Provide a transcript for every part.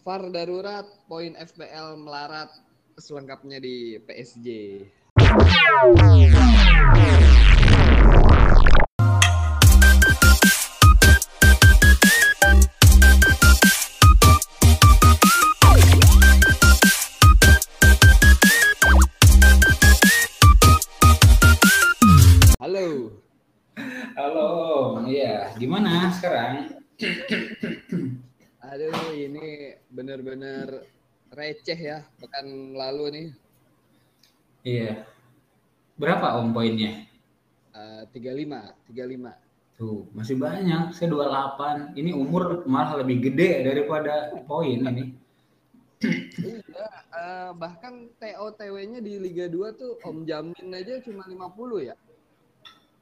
VAR darurat, poin FPL melarat, selengkapnya di PSG. Halo. Halo, iya. Gimana sekarang? Aduh, ini bener-bener receh ya pekan lalu nih. Iya. Berapa om poinnya? Uh, 35, 35. Tuh, masih banyak. Saya 28. Ini umur malah lebih gede daripada poin ini. iya, uh, bahkan TOTW-nya di Liga 2 tuh Om Jamin aja cuma 50 ya?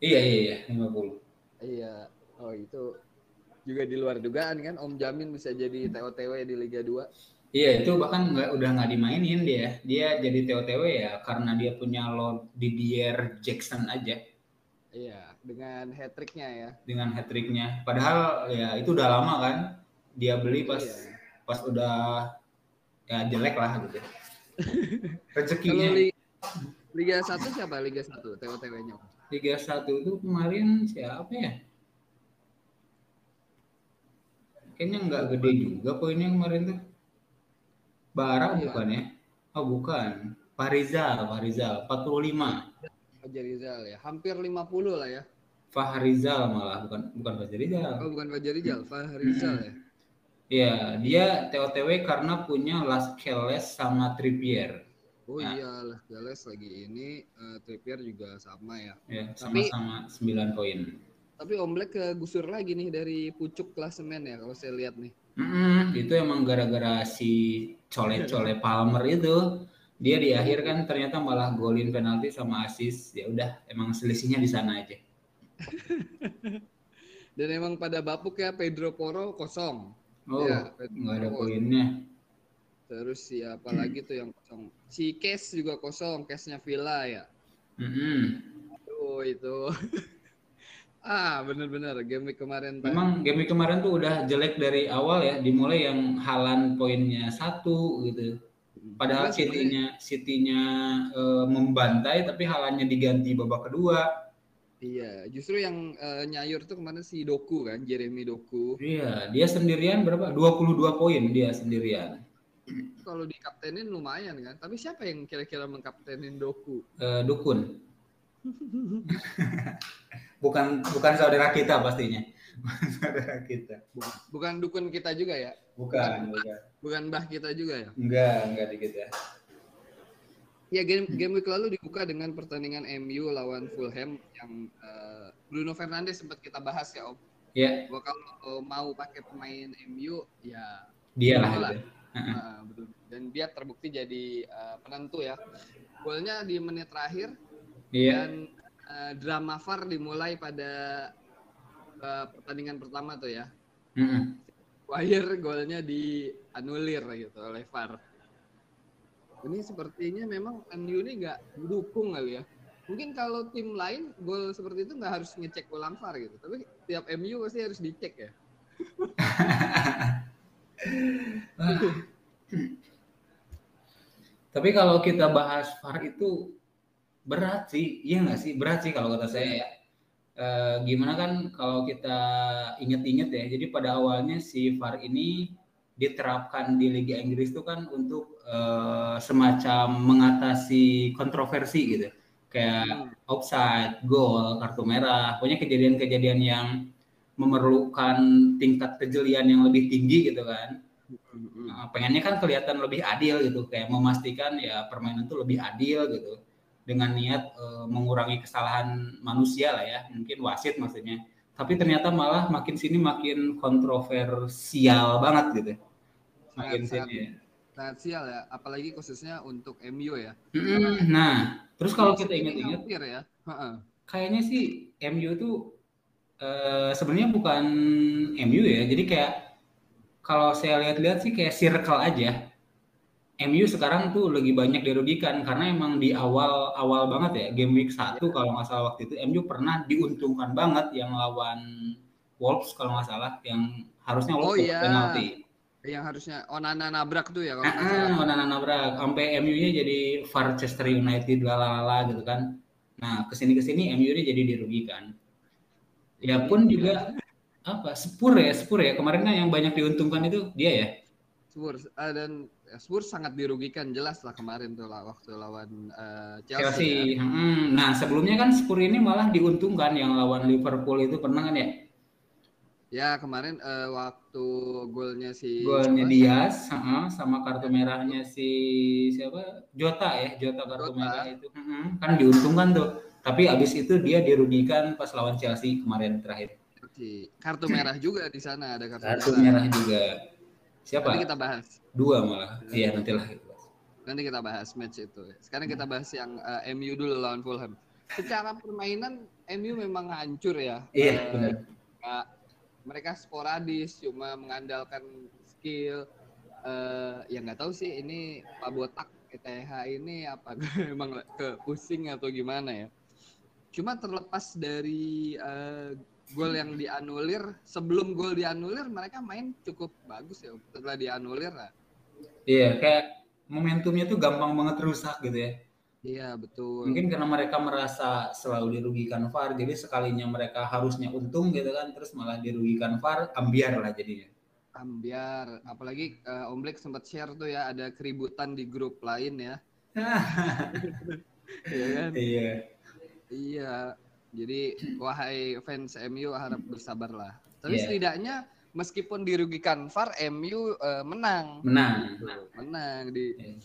Iya, iya, iya, 50. Iya. Oh, itu juga di luar dugaan kan Om Jamin bisa jadi TOTW di Liga 2. Iya, itu bahkan nggak udah nggak dimainin dia. Dia jadi TOTW ya karena dia punya Lord Didier Jackson aja. Iya, dengan hat tricknya ya. Dengan hat tricknya. Padahal ya itu udah lama kan. Dia beli pas iya. pas udah ya jelek lah gitu. Rezekinya. Liga 1 siapa Liga 1 TOTW-nya? Liga 1 itu kemarin siapa ya? Kayaknya nggak gede juga poinnya kemarin tuh. Bara iya. bukan ya? Oh bukan. Farizal, Farizal 45. Fajarizal ya. Hampir 50 lah ya. Fahrizal malah bukan bukan Fajarizal. Oh bukan Fahrizal ya. Iya, dia TOTW karena punya Las Keles sama Trippier. Oh nah. iya, Las Keles lagi ini uh, Trippier juga sama ya. Ya, sama-sama 9 poin. Tapi Om Black kegusur lagi nih dari pucuk klasemen ya kalau saya lihat nih. Mm, itu emang gara-gara si cole-cole Palmer itu dia di akhir kan ternyata malah golin penalti sama asis ya udah emang selisihnya di sana aja. Dan emang pada bapuk ya Pedro Porro kosong. Oh, ya, nggak ada poinnya. Terus siapa lagi tuh yang kosong? Si Kes juga kosong, Kesnya Villa ya. Mm -hmm. Aduh itu. Ah, benar-benar game week kemarin. Memang game week kemarin tuh udah jelek dari awal ya, dimulai yang Halan poinnya satu gitu. Padahal City-nya City-nya e, membantai tapi Halannya diganti babak kedua. Iya, justru yang e, nyayur tuh kemarin si Doku kan, Jeremy Doku. Iya, dia sendirian berapa? 22 poin dia sendirian. Kalau dikaptenin lumayan kan, tapi siapa yang kira-kira mengkaptenin Doku? E, Dukun. bukan bukan saudara kita pastinya. Saudara kita. Bukan dukun kita juga ya? Bukan bukan. Bukan mbah kita juga ya? Enggak enggak di kita ya game game week lalu dibuka dengan pertandingan MU lawan Fulham yang uh, Bruno Fernandes sempat kita bahas ya om. Ya yeah. kalau mau pakai pemain MU ya dia lah, lah. Uh, dan dia terbukti jadi uh, penentu ya. Golnya di menit terakhir yeah. dan uh, drama VAR dimulai pada uh, pertandingan pertama tuh ya. Mm-hmm. Wire golnya dianulir gitu oleh VAR. Ini sepertinya memang MU ini nggak mendukung kali ya. Mungkin kalau tim lain gol seperti itu nggak harus ngecek ulang VAR gitu. Tapi tiap MU pasti harus dicek ya. Tapi kalau kita bahas VAR itu berat sih iya nggak sih? Berat sih kalau kata saya ya. E, gimana kan kalau kita inget-inget ya jadi pada awalnya si VAR ini diterapkan di Liga Inggris itu kan untuk e, semacam mengatasi kontroversi gitu. Kayak hmm. offside, gol, kartu merah, pokoknya kejadian-kejadian yang memerlukan tingkat kejelian yang lebih tinggi gitu kan. Nah, pengennya kan kelihatan lebih adil gitu, kayak memastikan ya permainan itu lebih adil gitu dengan niat e, mengurangi kesalahan manusia lah ya, mungkin wasit maksudnya. Tapi ternyata malah makin sini makin kontroversial banget gitu. Makin sangat, sini. Ya. Sangat sial ya, apalagi khususnya untuk MU ya. Mm, nah, terus kalau kita ingat-ingat ya. Kayaknya sih MU tuh e, sebenarnya bukan MU ya. Jadi kayak kalau saya lihat-lihat sih kayak circle aja MU sekarang tuh lagi banyak dirugikan karena emang di awal awal banget ya game week satu kalau nggak salah waktu itu MU pernah diuntungkan banget yang lawan Wolves kalau nggak salah yang harusnya Wolves oh, iya. penalti. yang harusnya Onana nabrak tuh ya kalau Ah, ah, Onana nabrak sampai MU-nya jadi Manchester United lalala gitu kan. Nah, ke sini ke sini MU-nya jadi dirugikan. Ya pun juga apa Spur ya Spur ya kemarin kan yang banyak diuntungkan itu dia ya. Spurs ah, dan Spurs sangat dirugikan jelas lah kemarin tuh lah waktu lawan eh, Chelsea. Chelsea. ya. Hmm, Nah sebelumnya kan Spur ini malah diuntungkan yang lawan Liverpool itu pernah kan ya? Ya kemarin eh, waktu golnya si Golnya? Diaz, heeh, sama kartu merahnya si siapa? Jota ya, Jota kartu Jota. merah itu. Mm-mm, kan diuntungkan tuh. Tapi abis itu dia dirugikan pas lawan Chelsea kemarin terakhir. Kartu merah juga di sana ada kartu, Kartu merah. merah juga. Siapa? Nanti kita bahas. Dua malah. Iya nantilah. Nanti kita bahas match itu. Sekarang kita bahas yang eh, MU dulu lawan Fulham. Secara permainan MU memang hancur ya. Iya Eh, benar. mereka sporadis cuma mengandalkan skill eh ya nggak tahu sih ini Pak Botak ETH ini apa memang ke pusing atau gimana ya cuma terlepas dari eh, gol yang dianulir sebelum gol dianulir mereka main cukup bagus ya setelah dianulir lah Iya kayak momentumnya tuh gampang banget rusak gitu ya. iya betul Mungkin karena mereka merasa selalu dirugikan VAR, jadi sekalinya mereka harusnya untung gitu kan, terus malah dirugikan VAR, ambiar lah jadinya. ambiar apalagi eh, Om Black sempat share tuh ya ada keributan di grup lain ya Iya kan Iya. Iya, jadi wahai fans MU harap bersabarlah. Tapi Iya. setidaknya meskipun dirugikan VAR, MU eh, menang. Menang. Menang di Iya.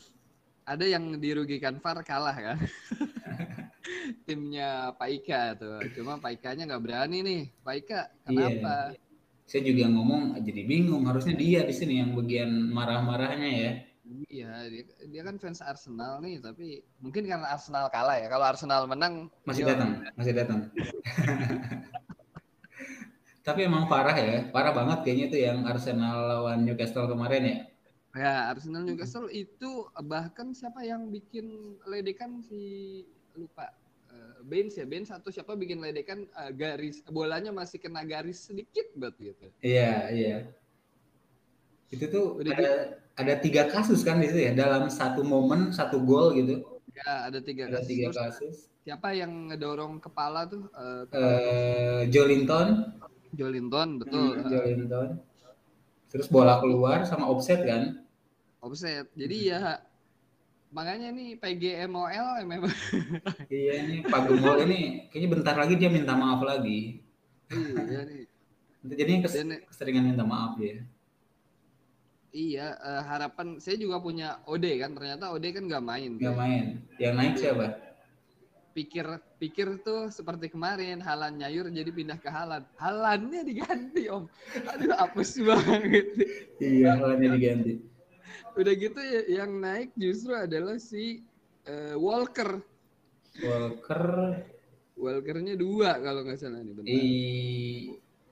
ada yang dirugikan VAR kalah kan. Timnya Pak Ika tuh. Cuma Pak Ikanya nggak berani nih. Pak Ika kenapa? Saya juga ngomong jadi bingung, harusnya dia di sini yang bagian marah-marahnya ya. Iya, dia, dia kan fans Arsenal nih, tapi mungkin karena Arsenal kalah ya. Kalau Arsenal menang Masih dia- datang, masih datang. Tapi emang parah ya, parah banget kayaknya itu yang Arsenal lawan Newcastle kemarin ya. Ya, Arsenal Newcastle itu bahkan siapa yang bikin ledekan si lupa eh, Baines ya, Baines atau siapa bikin ledekan eh, garis bolanya masih kena garis sedikit banget gitu. Iya, iya. Itu tuh Udah ada ada tiga kasus kan di situ ya, dalam satu momen satu gol gitu. Ya, ada tiga Ada kasus. tiga kasus. Siapa yang ngedorong kepala tuh? Eh, kepala Eh Jolinton, Jolinton, betul. Hmm, eh, Jolinton. Terus bola keluar sama offset kan? offset. Jadi ya makanya nih PGMOL ya memang Iya ini Pak Gembol ini kayaknya bentar lagi dia minta maaf lagi. iya nih. Jadi keseringan minta maaf dia. Iya eh, harapan saya juga punya Ode kan ternyata Ode kan nggak main. Nggak tuh. main. Yang naik siapa? pikir pikir tuh seperti kemarin Halan nyayur jadi pindah ke Halan Halannya diganti om aduh apes banget Iya, lawannya diganti. udah gitu ya, yang naik justru adalah si eh, Walker Walker Walkernya dua kalau nggak salah nih benar i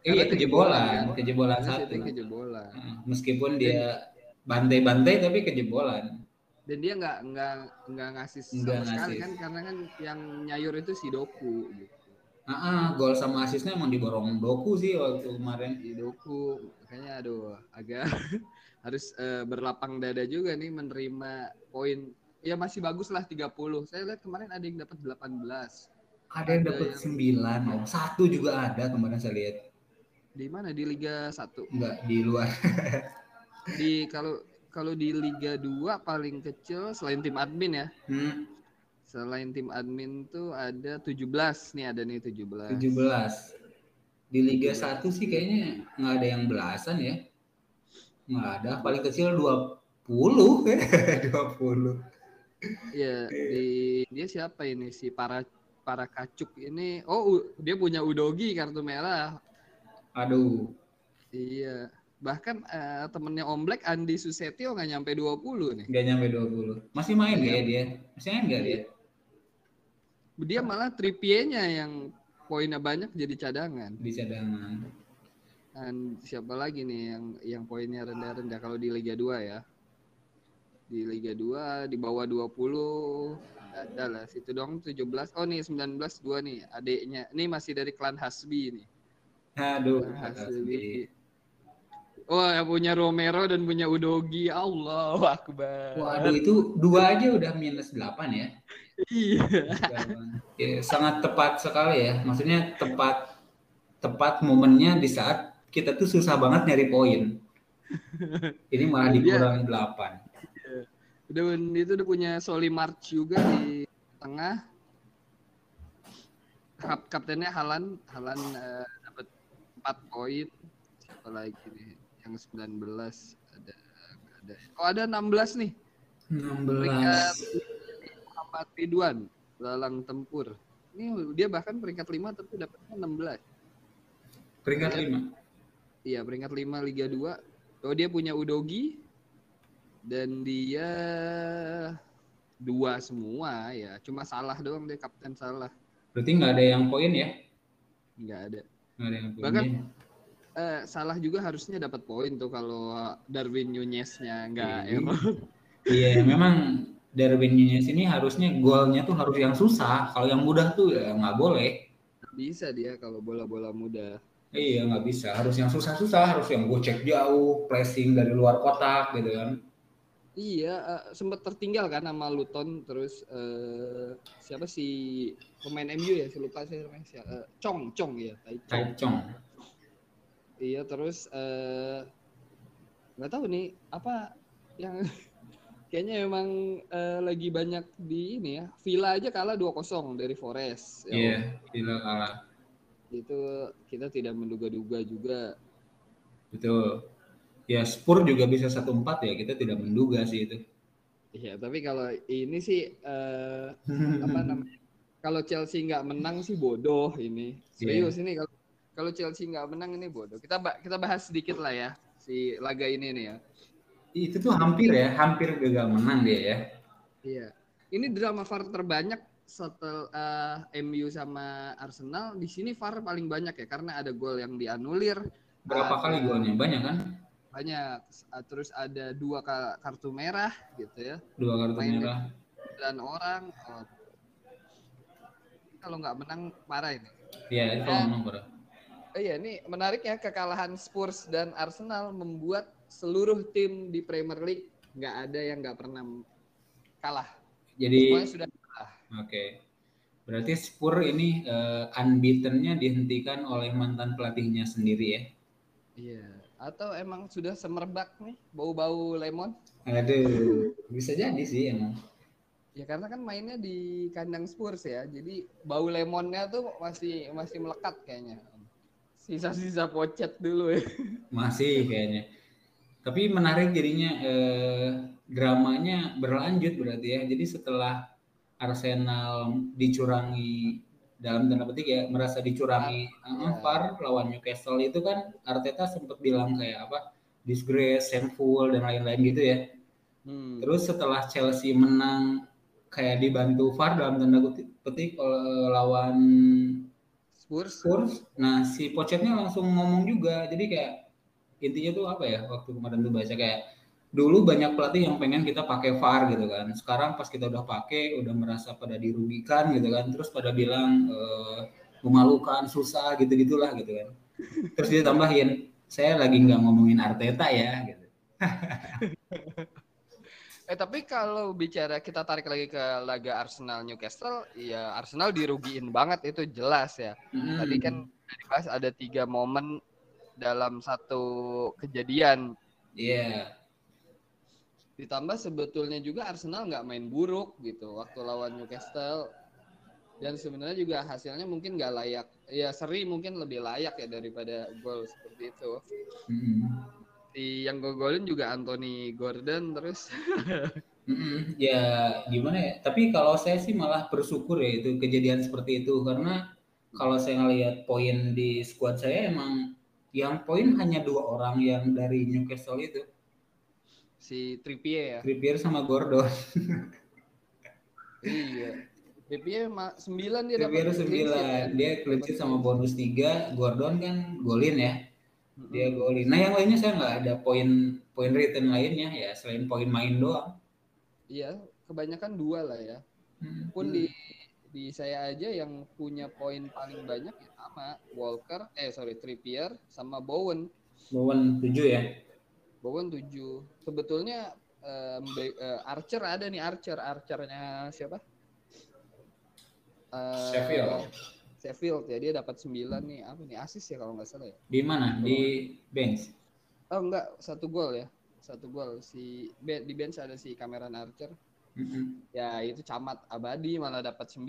iya kejebolan, kan. kejebolan Karena satu. Kejebolan Heeh, Meskipun dia bantai-bantai tapi kejebolan. dan dia nggak nggak nggak ngasih sama Nggak sekali ngasih. kan karena kan yang nyayur itu si Doku gitu Ah, ah, gol sama asisnya emang diborong Doku sih waktu kemarin. si Doku makanya aduh agak harus eh, berlapang dada juga nih menerima poin ya masih bagus lah 30 saya lihat kemarin ada yang dapat 18 Ada yang dapat yang- 9, oh. satu juga ada kemarin saya lihat. Di mana? Di Liga 1 Enggak di luar. di kalau kalau di Liga 2 paling kecil selain tim admin ya. Hmm, selain tim admin tuh ada 17 nih ada nih 17 17. Di Liga 1 sih kayaknya nggak ada yang belasan ya. Nggak ada, paling kecil 20. 20. ya di dia siapa ini? Si para para kacuk ini. Oh dia punya Udogi kartu merah Aduh, Iya. Bahkan eh, temennya Om Black Andi Susetio nggak nyampe 20 nih. nggak nyampe 20. Masih main nggak ya Iya. dia? Masih main nggak dia? Dia malah Trippier-nya yang poinnya banyak jadi cadangan. Di cadangan. Dan siapa lagi nih yang yang poinnya rendah-rendah kalau di Liga 2 ya? Di Liga 2 di bawah 20 nggak ada lah situ dong 17 oh nih 19 dua nih adiknya ini masih dari klan Hasbi nih Aduh. Oh, yang punya Romero dan punya Udogi. Allah Akbar. Waduh, itu dua aja udah minus 8 ya. Iya. Ya, sangat tepat sekali ya. Maksudnya tepat tepat momennya di saat kita tuh susah banget nyari poin. Ini malah Dia- dikurang 8. Udah itu udah punya Soli March juga di tengah. Kap kaptennya Halan, Halan eh, dapat 4 poin. Siapa lagi nih? Yang 19 ada ada. Oh, ada 16 nih. 16. Peringkat Muhammad Ridwan, Lalang Tempur. Ini dia bahkan peringkat 5 tapi dapatnya 16. Peringkat 5. Iya, peringkat 5 Liga 2. Oh, dia punya Udogi dan dia dua semua ya. Cuma salah doang dia kapten salah. Berarti nggak ada yang poin ya? Nggak ada. Ada yang. Bahkan-? Eh, salah juga harusnya dapat poin tuh kalau Darwin Nunez-nya nggak Iya. error. Iya, memang Darwin Nunez ini harusnya golnya tuh harus yang susah. Kalau yang mudah tuh ya nggak boleh. Bisa dia kalau bola-bola muda. Iya, nggak bisa. Harus yang susah-susah, harus yang gocek jauh, pressing dari luar kotak gitu kan. Iya, eh, sempat tertinggal kan sama Luton terus eh, siapa sih pemain MU ya? Saya lupa saya namanya siapa. Eh, Chong, Chong ya, Tai Chong. Chong. Iya, terus eh, nggak tahu nih apa yang kayaknya emang eh, lagi banyak di ini ya. Villa aja kalah 2-0 dari Forest. Ya, Iya, gila kalah. Itu kita tidak menduga-duga juga. Betul. Ya, Spur juga bisa 1-4 ya. Kita tidak menduga sih itu. Iya, tapi kalau ini sih eh, apa namanya? Kalau Chelsea nggak menang sih bodoh ini. Serius ini kalau kalau Chelsea nggak menang ini bodoh. Kita kita bahas sedikit lah ya si laga ini nih ya. Itu tuh hampir ya, hampir gagal menang dia ya. Iya. Ini drama VAR terbanyak setelah eh, MU sama Arsenal. Di sini VAR paling banyak ya karena ada gol yang dianulir. Berapa ada- kali golnya? Banyak kan? Banyak. Ah, Terus ada dua ka- kartu merah gitu ya. Dua kartu Main- merah. Dan orang oh. kalau nggak menang parah ini. Iya, itu kalau menang berapa? Eh, iya, ini menarik ya kekalahan Spurs dan Arsenal membuat seluruh tim di Premier League nggak ada yang nggak pernah kalah. Jadi Semuanya sudah kalah. Oke. Berarti Spur ini eh, unbeaten-nya dihentikan oleh mantan pelatihnya sendiri ya. Iya. Atau emang sudah semerbak nih bau-bau lemon? Aduh, bisa jadi sih emang. Ya karena kan mainnya di kandang Spurs ya, jadi bau lemonnya tuh masih masih melekat kayaknya. Sisa-sisa pocet dulu ya. Masih kayaknya. Tapi menarik jadinya eh, dramanya berlanjut berarti ya. Jadi setelah Arsenal dicurangi dalam tanda petik ya merasa dicurangi eh, VAR lawan Newcastle itu kan Arteta sempat bilang kayak apa disgrace, shameful dan lain-lain gitu ya. Hmm. Terus setelah Chelsea menang kayak dibantu VAR dalam tanda petik oleh lawan Spurs. Spurs. Nah, si Pochetnya langsung ngomong juga. Jadi kayak intinya tuh apa ya? Waktu kemarin tuh baca kayak dulu banyak pelatih yang pengen kita pakai VAR gitu kan. Sekarang pas kita udah pakai udah merasa pada dirugikan gitu kan. Terus pada bilang eh, memalukan, susah gitu-gitulah gitu kan. Terus dia tambahin, saya lagi nggak ngomongin Arteta ya gitu. Eh tapi kalau bicara kita tarik lagi ke laga Arsenal Newcastle, ya Arsenal dirugiin banget itu jelas ya. Mm-mm. Tadi kan dibahas ada tiga momen dalam satu kejadian. Iya. Ditambah sebetulnya juga Arsenal nggak main buruk gitu waktu lawan Newcastle. Dan sebenarnya juga hasilnya mungkin nggak layak. Ya seri mungkin lebih layak ya daripada gol seperti itu. Mm-mm. Di yang golin juga Anthony Gordon terus. Mm-mm. Ya gimana ya? Tapi kalau saya sih malah bersyukur ya itu kejadian seperti itu karena kalau saya ngelihat poin di squad saya emang yang poin hanya dua orang yang dari Newcastle itu, si Trippier ya. Trippier sama Gordon. Iya. Trippier ma- 9 dia Trippier dapat clean sheet, kan? 9, dia clean sheet sama bonus 3, Gordon kan golin ya. Dia golin. Nah, yang lainnya saya nggak ada poin poin return lainnya ya selain poin main doang. Iya, kebanyakan dua lah ya. Hmm. Pun di di saya aja yang punya poin paling banyak ya sama Walker, eh sorry Trippier sama Bowen. Bowen 7 ya. Bowen 7. Sebetulnya um, Archer ada nih Archer, Archernya siapa? Uh, Sheffield. Sheffield ya dia dapat 9 nih apa nih asis ya kalau nggak salah ya. Di mana? Di bench. Oh enggak, satu gol ya. Satu gol si di bench ada si Cameron Archer. Mm-hmm. Ya itu camat abadi malah dapat 9.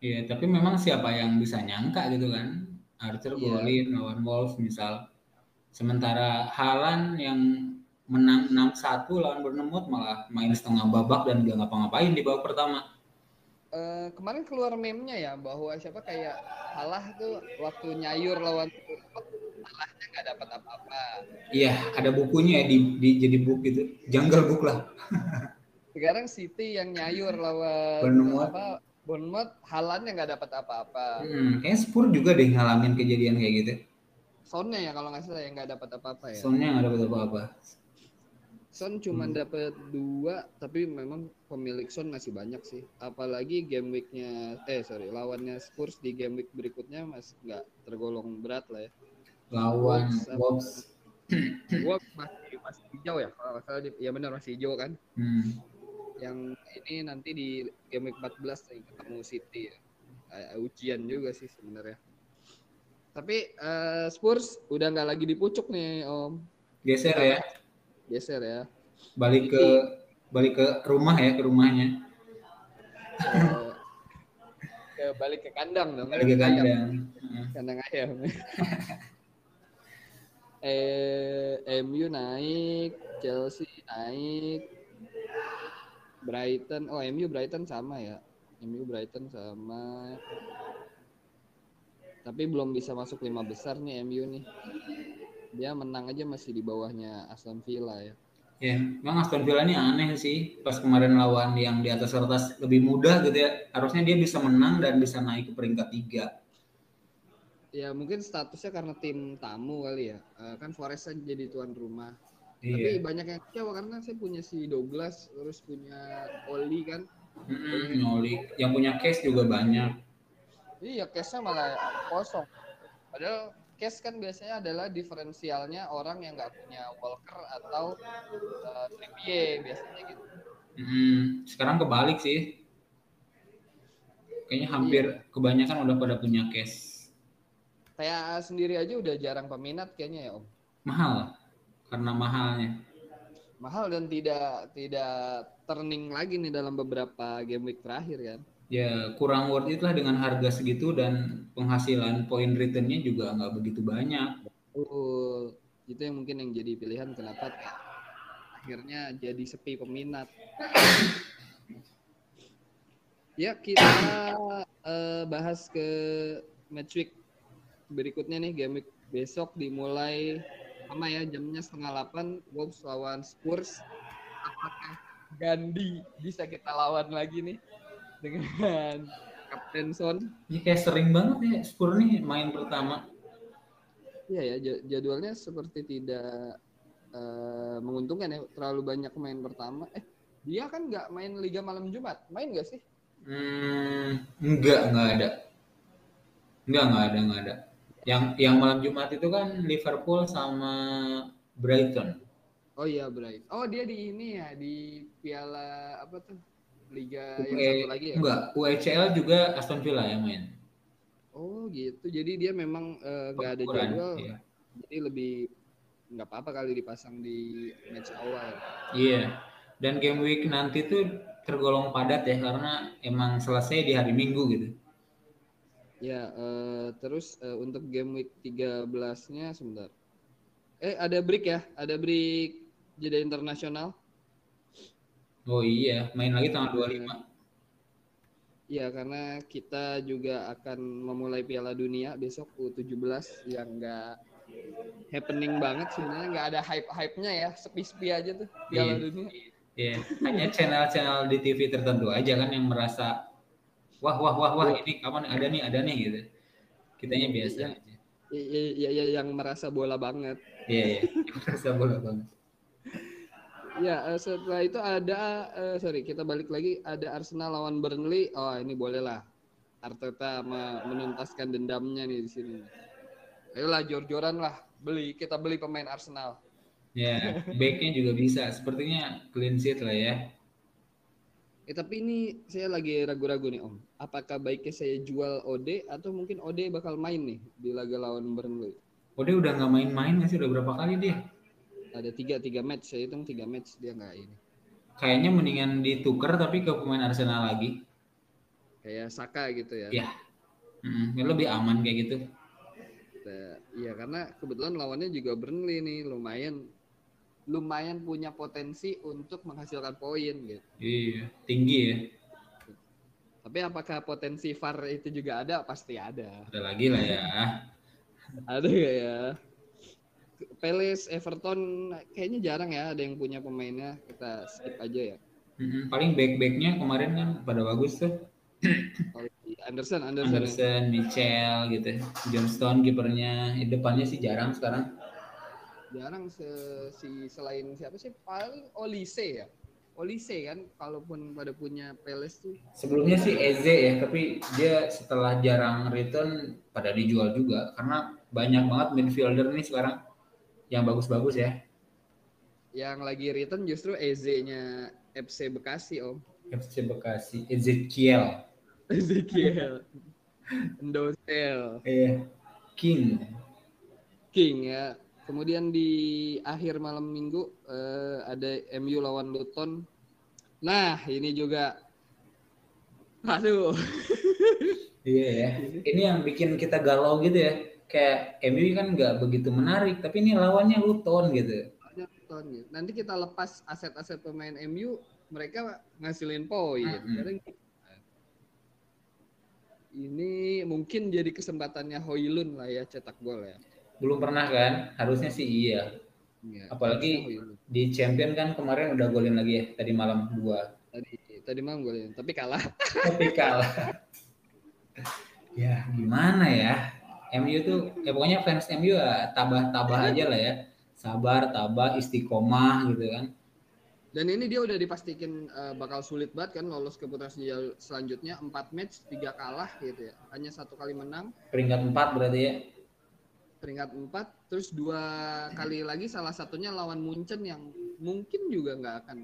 Iya, tapi memang siapa yang bisa nyangka gitu kan? Archer yeah. golin lawan Wolves misal. Sementara Halan yang menang 6-1 lawan Bournemouth malah main setengah babak dan gak ngapa-ngapain di babak pertama. Uh, kemarin keluar meme-nya ya bahwa siapa kayak Halah tuh waktu nyayur lawan Halahnya nggak dapat apa-apa. Iya, ada bukunya ya di, di jadi buku itu, jungle book lah. Sekarang City yang nyayur lawan Bournemouth. apa? Bournemouth Halannya nggak dapat apa-apa. Hmm, kayaknya Spurs juga deh ngalamin kejadian kayak gitu. Sonnya ya kalau nggak salah yang nggak dapat apa-apa ya. Sonnya nggak dapat apa-apa. Son cuma hmm. dapat dua, tapi memang pemilik Son masih banyak sih. Apalagi game weeknya, eh sorry, lawannya Spurs di game week berikutnya masih nggak tergolong berat lah ya. Lawan Wolves. Wolves masih masih hijau ya, kalau salah ya benar masih hijau kan. Hmm. Yang ini nanti di game week 14 nih ketemu City ya. ujian juga sih sebenarnya. Tapi uh, Spurs udah nggak lagi di pucuk nih Om. Geser ya? Geser ya. Balik ke balik ke rumah ya ke rumahnya. Ke, balik ke kandang dong. Balik ke kandang. Kandang. Ayam. Eh MU naik Chelsea naik Brighton. Oh MU Brighton sama ya? MU Brighton sama tapi belum bisa masuk lima besar nih MU nih dia menang aja masih di bawahnya Aston Villa ya. Ya, memang Aston Villa ini aneh sih. Pas kemarin lawan yang di atas kertas lebih mudah gitu ya. Harusnya dia bisa menang dan bisa naik ke peringkat tiga. Ya mungkin statusnya karena tim tamu kali ya. Uh, kan Forest jadi tuan rumah. Iya. Tapi banyak yang kecewa karena saya punya si Douglas, terus punya Oli kan. Mm-hmm, Oli. Yang punya case juga banyak. Iya, case-nya malah kosong. Padahal case kan biasanya adalah diferensialnya orang yang nggak punya Walker atau uh, Trippier biasanya gitu. Hmm, sekarang kebalik sih. Kayaknya hampir iya. kebanyakan udah pada punya case. Kayak sendiri aja udah jarang peminat kayaknya ya Om. Mahal, karena mahalnya. Mahal dan tidak tidak turning lagi nih dalam beberapa game week terakhir kan ya kurang worth it lah dengan harga segitu dan penghasilan point returnnya juga nggak begitu banyak. Oh, itu yang mungkin yang jadi pilihan kenapa akhirnya jadi sepi peminat. ya kita uh, bahas ke match week berikutnya nih game week besok dimulai sama ya jamnya setengah delapan Wolves lawan Spurs apakah Gandhi bisa kita lawan lagi nih dengan Kapten Son. Ya, kayak sering banget ya Spurs nih main pertama. Iya ya, jadwalnya seperti tidak uh, menguntungkan ya. Terlalu banyak main pertama. Eh, dia kan nggak main Liga Malam Jumat. Main nggak sih? Hmm, enggak, enggak ada. Enggak, enggak ada, enggak ada. Yang yang malam Jumat itu kan Liverpool sama Brighton. Oh iya Brighton. Oh dia di ini ya di Piala apa tuh? Liga UE, yang satu lagi ya? Enggak, UECL juga Aston Villa yang main. Oh gitu. Jadi dia memang eh, nggak uh, ada jadwal. Iya. Jadi lebih nggak apa-apa kali dipasang di match awal. Iya. Dan game week nanti tuh tergolong padat ya karena emang selesai di hari Minggu gitu. Ya, uh, terus uh, untuk game week 13-nya sebentar. Eh, ada break ya? Ada break jeda internasional. Oh iya, main lagi tanggal 25. Iya, karena kita juga akan memulai Piala Dunia besok U17 yang enggak happening banget sebenarnya nggak ada hype-hype-nya ya, sepi-sepi aja tuh Piala iya. Dunia. Iya, hanya channel-channel di TV tertentu aja kan yang merasa wah wah wah wah ini kapan ada nih ada nih gitu. Kitanya biasa iya, aja. Iya, iya, iya, yang merasa bola banget. Iya, iya, yang merasa bola banget. Ya, uh, setelah itu ada uh, sorry, kita balik lagi ada Arsenal lawan Burnley. Oh, ini bolehlah. Arteta menuntaskan dendamnya nih di sini. Ayolah jor-joran lah beli kita beli pemain Arsenal. Ya, backnya juga bisa. Sepertinya clean sheet lah ya. Eh, tapi ini saya lagi ragu-ragu nih Om. Apakah baiknya saya jual Ode atau mungkin Ode bakal main nih di laga lawan Burnley? Ode udah nggak main-main sih? Udah berapa kali dia? Ada tiga tiga match, saya hitung tiga match dia nggak ini. Kayaknya mendingan ditukar tapi ke pemain Arsenal lagi. Kayak Saka gitu ya. Ya, hmm, lebih aman kayak gitu. Iya karena kebetulan lawannya juga Burnley nih lumayan lumayan punya potensi untuk menghasilkan poin gitu. Iya, tinggi ya. Tapi apakah potensi VAR itu juga ada? Pasti ada. Ada lagi lah ya. ada ya? Palace, Everton kayaknya jarang ya ada yang punya pemainnya. Kita skip aja ya. Hmm, paling back-backnya kemarin kan pada bagus tuh. Oh, Anderson, Anderson, Anderson, ya. Mitchell gitu. Johnston kipernya. Depannya sih jarang sekarang jarang se si selain siapa sih paling Olise ya Olise kan kalaupun pada punya Peles tuh sebelumnya sih Eze ya tapi dia setelah jarang return pada dijual juga karena banyak banget midfielder nih sekarang yang bagus-bagus ya yang lagi return justru Eze-nya FC Bekasi om FC Bekasi Ezekiel Ezekiel Endosel iya King King ya Kemudian di akhir malam minggu uh, ada MU lawan Luton. Nah, ini juga aduh. iya ya. Ini yang bikin kita galau gitu ya. Kayak MU kan nggak begitu menarik, tapi ini lawannya Luton gitu. Luton gitu. Nanti kita lepas aset-aset pemain MU, mereka ngasilin poin. Mm -hmm. Ini mungkin jadi kesempatannya Hoylun lah ya cetak gol ya belum pernah kan harusnya sih iya ya, apalagi di champion kan kemarin udah golin lagi ya tadi malam dua tadi tadi malam golin tapi kalah tapi kalah ya gimana ya MU tuh ya pokoknya fans MU ya tabah-tabah aja lah ya. Sabar tabah istiqomah gitu kan. Dan ini dia udah dipastikan uh, bakal sulit banget kan lolos ke putaran selanjutnya. Empat match tiga kalah gitu ya. Hanya satu kali menang. Peringkat empat berarti ya? Peringkat 4 terus dua kali lagi salah satunya lawan Munchen yang mungkin juga nggak akan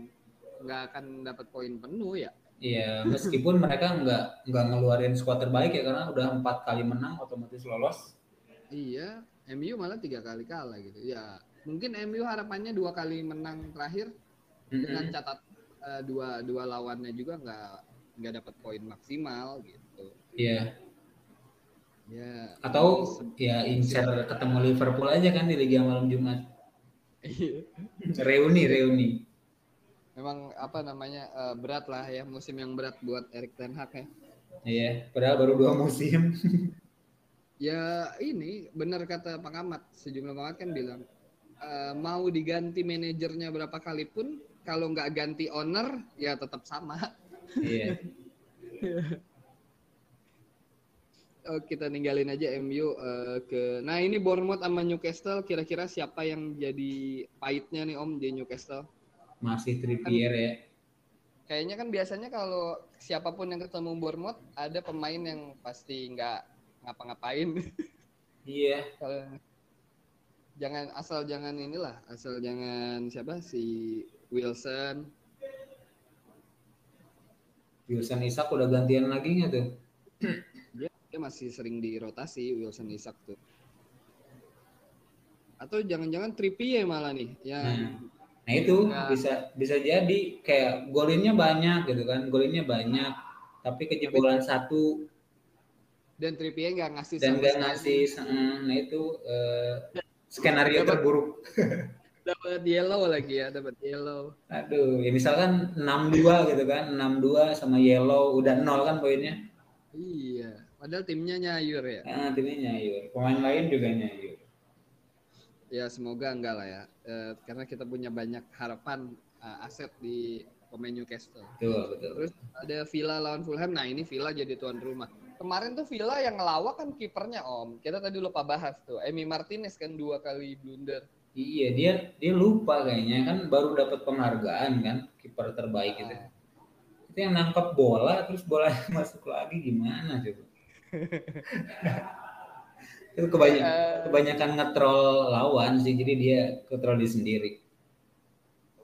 nggak akan dapat poin penuh ya Iya, meskipun mereka nggak nggak ngeluarin skuad terbaik ya karena udah empat kali menang otomatis lolos. Iya, MU malah tiga kali kalah gitu. Ya, mungkin MU harapannya dua kali menang terakhir dengan catat uh, dua dua lawannya juga nggak nggak dapat poin maksimal gitu. Iya. Ya. Atau ya incer ketemu Liverpool aja kan di Liga malam Jumat. Iya. reuni, reuni. Memang apa namanya uh, berat lah ya musim yang berat buat Erik Ten Hag ya. Iya, padahal baru dua musim. ya ini benar kata Ahmad, sejumlah pengamat kan bilang uh, mau diganti manajernya berapa kali pun kalau nggak ganti owner ya tetap sama. Iya. oh, kita ninggalin aja MU uh, eh, ke nah ini Bournemouth sama Newcastle kira-kira siapa yang jadi pahitnya nih Om di Newcastle masih Trippier kan, ya. kayaknya kan biasanya kalau siapa pun yang ketemu Bournemouth ada pemain yang pasti nggak ngapa-ngapain. Iya. Jangan asal jangan inilah asal jangan siapa si Wilson. Wilson Isak udah gantian lagi nggak tuh? Dia masih sering dirotasi Wilson Isak tuh. Atau jangan-jangan Trippier malah nih yang hmm. Nah itu nah, bisa bisa jadi kayak golinnya banyak gitu kan, golinnya banyak, tapi kejebolan satu dan Trippier nggak ngasih dan nggak ngasih, nah itu uh, skenario terburuk. dapat yellow lagi ya, dapat yellow. Aduh, ya misalkan 6-2 gitu kan, 6-2 sama yellow udah nol kan poinnya. Iya. Padahal timnya nyayur ya. Ah, timnya nyayur. Pemain lain juga nyayur. Ya semoga enggak lah ya. E, karena kita punya banyak harapan uh, aset di pemain Newcastle. Betul, betul. Terus ada Villa lawan Fulham. Nah ini Villa jadi tuan rumah. Kemarin tuh Villa yang ngelawak kan kipernya Om. Kita tadi lupa bahas tuh. Emi Martinez kan dua kali blunder. Iya dia dia lupa kayaknya kan baru dapat penghargaan kan kiper terbaik nah. itu. Itu yang nangkap bola terus bola masuk lagi gimana coba? itu kebanyakan uh, kebanyakan ngetrol lawan sih jadi dia ngetrol diri sendiri.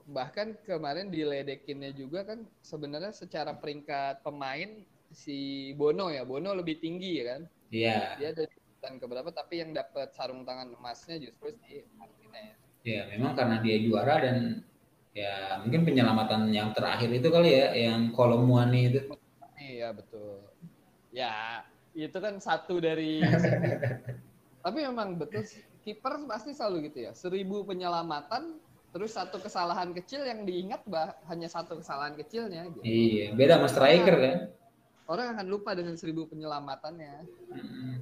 Bahkan kemarin diledekinnya juga kan sebenarnya secara peringkat pemain si Bono ya Bono lebih tinggi ya kan? Iya. Dia ada dan keberapa tapi yang dapat sarung tangan emasnya justru si Martinez. Ya memang karena dia juara dan ya mungkin penyelamatan yang terakhir itu kali ya yang Kolomuani itu. Iya betul. Ya itu kan satu dari tapi memang betul kiper pasti selalu gitu ya. Seribu penyelamatan terus satu kesalahan kecil yang diingat bah hanya satu kesalahan kecilnya gitu. iya beda sama striker kan? orang akan lupa dengan seribu penyelamatannya. Hmm.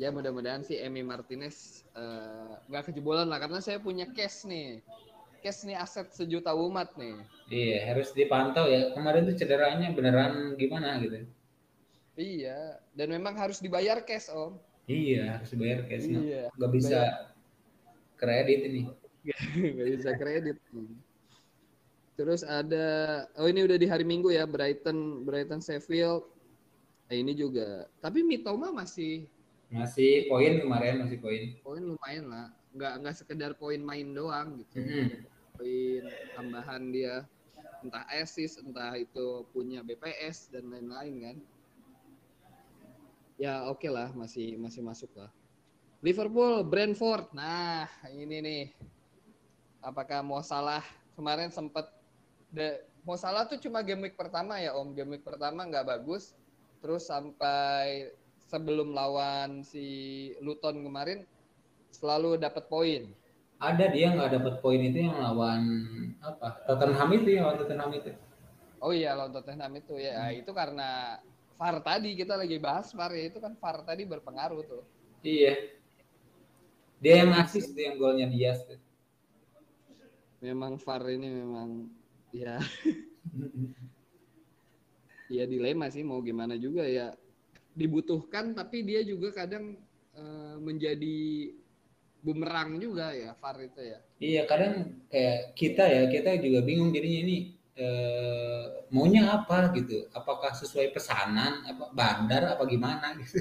ya mudah-mudahan si Emi Martinez eh, nggak uh, kejebolan lah karena saya punya cash nih. Cash nih aset sejuta umat nih. Iya harus dipantau ya. Kemarin tuh cederanya beneran gimana gitu? Iya dan memang harus dibayar cash om iya harus dibayar cash iya. nggak bisa Bayar kredit ini. Gak bisa kredit. Terus ada oh ini udah di hari Minggu ya Brighton Brighton Sheffield. Eh, ini juga. Tapi Mitoma masih masih poin kemarin masih poin. Poin lumayan lah. Nggak nggak sekedar poin main doang gitu. Mm -hmm. Poin tambahan dia entah assist entah itu punya BPS dan lain-lain kan. Ya oke okay lah masih masih masuk lah. Liverpool, Brentford. Nah, ini nih. Apakah mau salah kemarin sempat mau salah tuh cuma game week pertama ya Om. Game week pertama nggak bagus. Terus sampai sebelum lawan si Luton kemarin selalu dapat poin. Ada dia nggak dapat poin itu yang lawan apa? Tottenham itu ya lawan Tottenham itu. Oh iya lawan Tottenham itu ya. Hmm. Itu karena VAR tadi kita lagi bahas VAR ya itu kan VAR tadi berpengaruh tuh. Iya. Dia yang ngasih itu yang golnya Dias. Memang VAR ini memang ya ya dilema sih mau gimana juga ya dibutuhkan tapi dia juga kadang uh, menjadi bumerang juga ya VAR itu ya. Iya kadang kayak kita ya kita juga bingung jadinya ini uh, maunya apa gitu. Apakah sesuai pesanan apa bandar apa gimana gitu.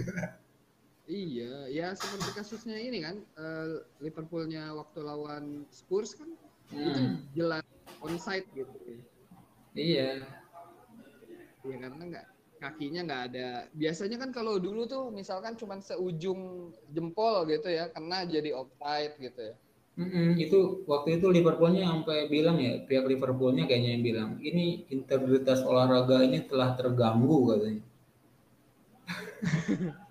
Iya, ya seperti kasusnya ini kan uh, Liverpoolnya waktu lawan Spurs kan hmm. itu jelas onside gitu. Iya. Iya karena nggak kakinya nggak ada. Biasanya kan kalau dulu tuh misalkan cuma seujung jempol gitu ya, kena jadi offside gitu ya. Mm-hmm, itu waktu itu Liverpoolnya sampai bilang ya pihak Liverpoolnya kayaknya yang bilang ini integritas olahraga ini telah terganggu katanya.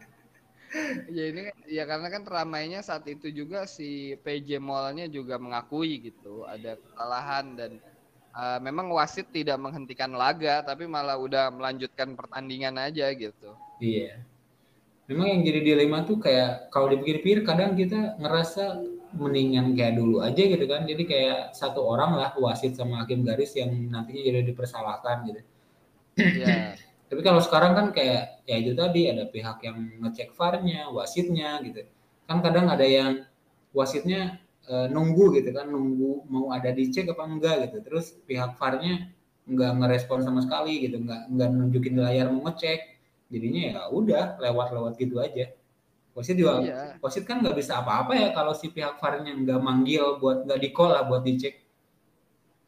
ya ini ya karena kan ramainya saat itu juga si PJ Mallnya juga mengakui gitu ada kesalahan dan uh, memang wasit tidak menghentikan laga tapi malah udah melanjutkan pertandingan aja gitu. Iya. Memang yang jadi dilema tuh kayak kalau dipikir-pikir kadang kita ngerasa mendingan kayak dulu aja gitu kan. Jadi kayak satu orang lah wasit sama hakim garis yang nantinya jadi dipersalahkan gitu. Iya. Tapi kalau sekarang kan kayak ya itu tadi ada pihak yang ngecek VAR-nya, wasitnya gitu. Kan kadang ada yang wasitnya e, nunggu gitu kan, nunggu mau ada dicek apa enggak gitu. Terus pihak VAR-nya enggak ngerespon sama sekali gitu, enggak enggak nunjukin layar mau ngecek. Jadinya ya udah lewat-lewat gitu aja. Wasit juga, iya. wasit kan nggak bisa apa-apa ya kalau si pihak VAR-nya nggak manggil buat nggak di call lah buat dicek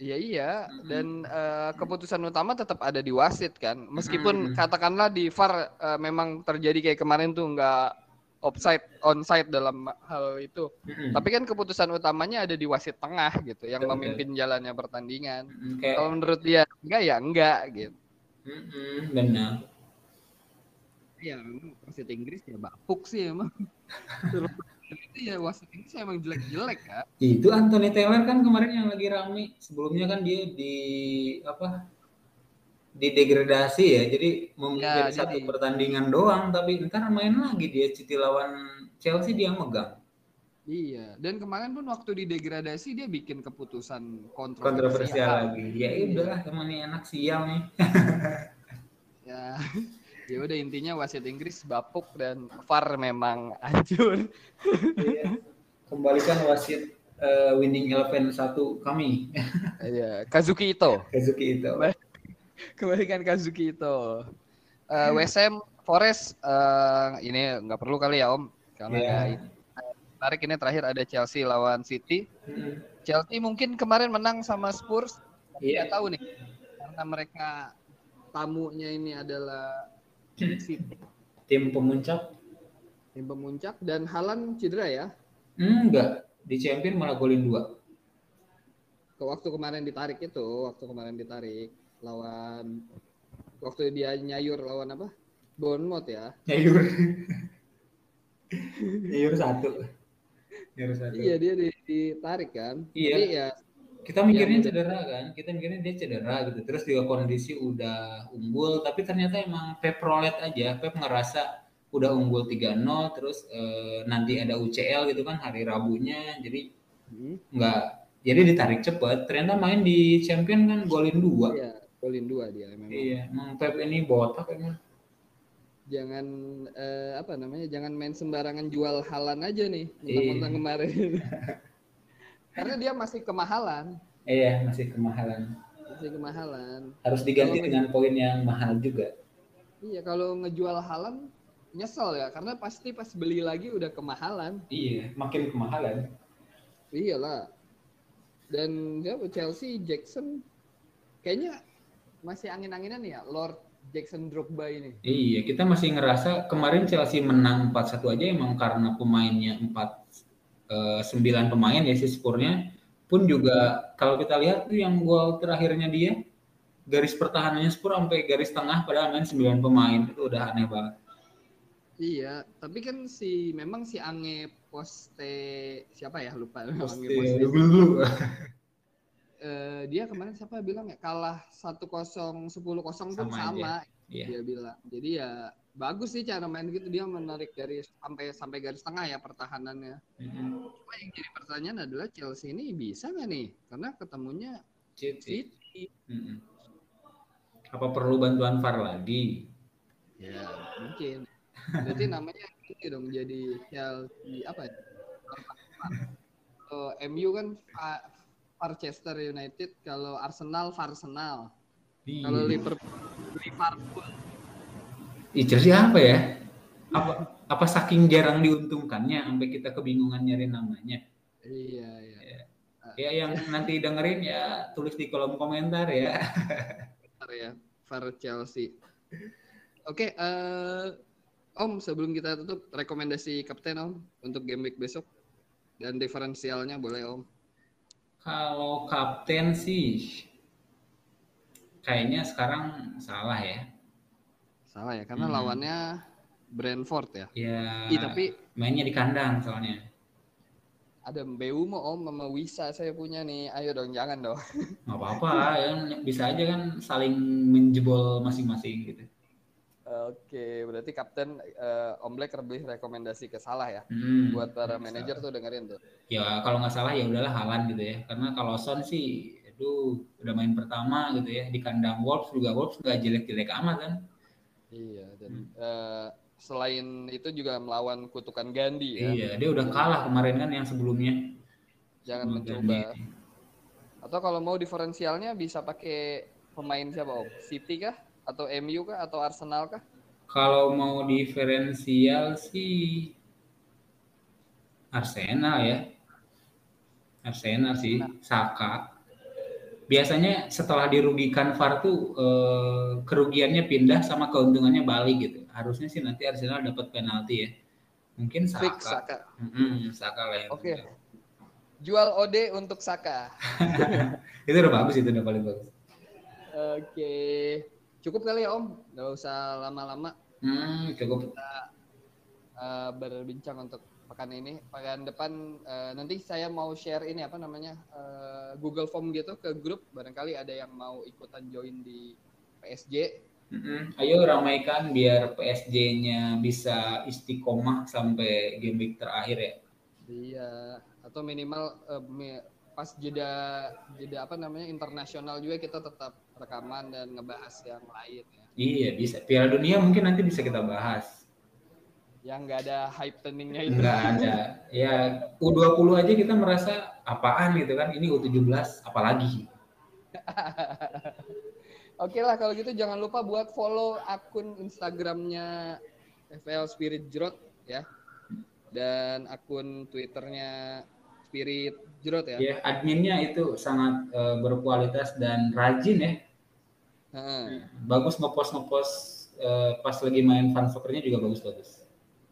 Iya iya dan uh, keputusan utama tetap ada di wasit kan. Meskipun hmm. katakanlah di VAR uh, memang terjadi kayak kemarin tuh nggak offside onside dalam hal itu. Hmm. Tapi kan keputusan utamanya ada di wasit tengah gitu yang Betul. memimpin jalannya pertandingan. Okay. Kalau menurut dia enggak ya enggak gitu. Hmm, benar. Ya, wasit Inggris ya bapuk sih emang. itu ya wasit saya emang jelek-jelek kan. Itu Anthony Taylor kan kemarin yang lagi rame. Sebelumnya kan dia di apa? Di degradasi ya. Jadi memimpin ya, satu jadi... pertandingan doang tapi ntar main lagi dia cuti lawan Chelsea dia megang. Iya, dan kemarin pun waktu di degradasi dia bikin keputusan kontroversial, kontroversial lagi. Ya iya. udahlah, teman ini anak sial nih. ya ya udah intinya wasit Inggris bapuk dan VAR memang hancur. Iya. Kembalikan wasit uh, winning eleven satu kami. Iya, Kazuki Ito. Kazuki Ito. Kembalikan Kazuki Ito. Uh, WSM Forest uh, ini nggak perlu kali ya Om karena Yeah. ya, tarik ini terakhir ada Chelsea lawan City. Mm-mm. Chelsea mungkin kemarin menang sama Spurs. Iya. nggak tahu nih karena mereka tamunya ini adalah Tim pemuncak? tim pemuncak dan Halan cedera ya. Enggak. Di champion malah golin dua. Ke waktu kemarin ditarik itu, waktu kemarin ditarik lawan waktu dia nyayur lawan apa? Bournemouth ya. Nyayur. Nyayur satu. Nyayur satu. Iya dia di- ditarik kan. Iya. Tapi ya Kita mikirnya Iya, cedera kan, kita mikirnya dia cedera gitu. Terus juga kondisi udah unggul, tapi ternyata emang Pep rolet aja. Pep ngerasa udah unggul 3-0, terus eh, nanti ada UCL gitu kan hari Rabunya, jadi hmm, nggak, jadi ditarik cepet. Ternyata main di Champion kan golin dua. iya, golin dua dia memang. Iya, emang Pep ini botak emang. Jangan eh, apa namanya? Jangan main sembarangan jual halan aja nih, Iya. mentang-mentang kemarin. Karena dia masih kemahalan, Iya, masih kemahalan. masih kemahalan. Harus diganti Kalau- dengan poin yang mahal juga. Iya, kalau ngejual halan nyesel ya, karena pasti pas beli lagi udah kemahalan. Iya, makin kemahalan. Iyalah. Dan siapa Chelsea Jackson kayaknya masih angin-anginan ya Lord Jackson Drogba ini. Iya, kita masih ngerasa kemarin Chelsea menang 4-1 aja emang karena pemainnya 4 eh, 9 pemain ya si skornya pun juga kalau kita lihat tuh yang gol terakhirnya dia garis pertahanannya Spurs sampai garis tengah padahal main 9 pemain itu udah aneh banget. Iya, tapi kan si memang si Ange Poste siapa ya lupa Ange Pasti Poste. dulu. Eh, dia kemarin siapa bilang ya kalah 1-0 10-0 pun Sama sama, Iya. dia bilang. Jadi ya bagus sih cara main gitu dia menarik garis sampai sampai garis tengah ya pertahanannya. Mm-mm. Cuma yang jadi pertanyaan adalah Chelsea ini bisa nggak nih? Karena ketemunya City. City. Mm-mm. Apa perlu bantuan VAR lagi? Ya mungkin. Berarti namanya ini dong jadi Chelsea apa ya? Kalau MU kan Manchester United, kalau Arsenal Arsenal, kalau Iya. Liverpool Liverpool. Ih, Chelsea apa ya? Apa apa saking jarang diuntungkannya sampai kita kebingungan nyari namanya? Iya iya. Ya yang nanti dengerin ya tulis di kolom komentar ya. Bentar ya, VAR Chelsea. Oke, eh, Om sebelum kita tutup rekomendasi kapten Om untuk game week besok dan diferensialnya boleh Om. Kalau kapten sih kayaknya sekarang salah ya. Salah ya, karena Hmm. lawannya Brentford ya. Ya Ih, tapi mainnya di kandang soalnya. ada Mbeumo Om sama Wisa saya punya nih. Ayo dong, jangan dong. Nggak apa-apa ya bisa aja kan saling menjebol masing-masing gitu. Oke, berarti kapten eh, Om Black lebih rekomendasi ke salah ya. Hmm, Buat para manajer tuh dengerin tuh. Ya kalau nggak salah ya udahlah Halan gitu ya. Karena kalau Son sih aduh udah main pertama gitu ya di kandang Wolves juga Wolves nggak jelek-jelek amat kan. Iya, dan Hmm. eh, selain itu juga melawan kutukan Gandhi ya. Iya, dia udah kalah kemarin kan yang sebelumnya. Jangan Sama mencoba. Gandhi. Atau kalau mau diferensialnya bisa pakai pemain siapa Om? City kah? Atau MU kah? Atau Arsenal kah? Kalau mau diferensial sih Arsenal ya. Arsenal sih, Saka. Biasanya setelah dirugikan VAR tuh eh, kerugiannya pindah sama keuntungannya balik gitu. Harusnya sih nanti Arsenal dapat penalti ya. Mungkin Saka. Fix Saka. Mm-mm, Saka lah yang Oke. tunggal. Jual Ode untuk Saka. Itu udah bagus itu udah paling bagus. Oke. Cukup kali ya Om. Nggak usah lama-lama Hmm, cukup. eh, berbincang untuk pekan ini. Pekan depan eh, nanti saya mau share ini apa namanya eh, Google Form gitu ke grup. Barangkali ada yang mau ikutan join di PSG. Mm-mm. Ayo ramaikan biar PSG-nya bisa istiqomah sampai game week terakhir ya. Iya. Atau minimal mi- pas jeda jeda apa namanya internasional juga kita tetap rekaman dan ngebahas yang lain ya. Iya bisa. Piala Dunia mungkin nanti bisa kita bahas. Yang nggak ada hype turningnya itu. Enggak ada. Ya U20 aja kita merasa apaan gitu kan. Ini U17 apalagi. Oke lah kalau gitu jangan lupa buat follow akun Instagramnya FL Spirit Jrot ya dan akun Twitternya Spirit Jrot ya. Ya, adminnya itu sangat uh, berkualitas dan rajin ya. Heeh. Bagus ngepost ngepost uh, pas lagi main soccernya juga bagus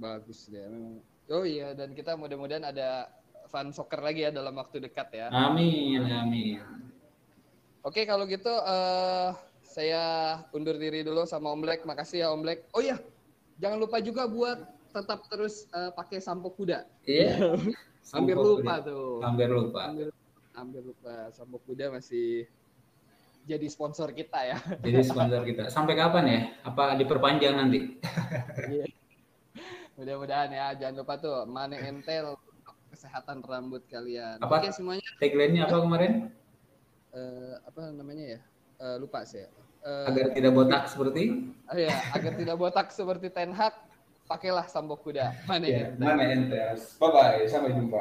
bagus. Ya memang. Oh iya dan kita mudah-mudahan ada fun soccer lagi ya dalam waktu dekat ya. Amin amin. Oke kalau gitu uh, saya undur diri dulu sama Om Black. Makasih ya Om Black. Oh iya, jangan lupa juga buat tetap terus uh, pakai sampo kuda. Iya. hampir Sampo lupa kuda. tuh. Hampir lupa. Hampir, hampir lupa. Sampo kuda masih jadi sponsor kita ya. Jadi sponsor kita. Sampai kapan ya? Apa diperpanjang nanti? Iya. Mudah-mudahan ya. Jangan lupa tuh Mane Entel untuk kesehatan rambut kalian. Apa? Oke semuanya. Tagline-nya apa kemarin? eh, apa namanya ya? Eh, lupa saya. Eh, Agar tidak botak seperti? oh ya, agar tidak botak seperti Ten Hag, pakailah sampo kuda. Mane Ya, Entel. mana entes? Bye bye, sampai jumpa.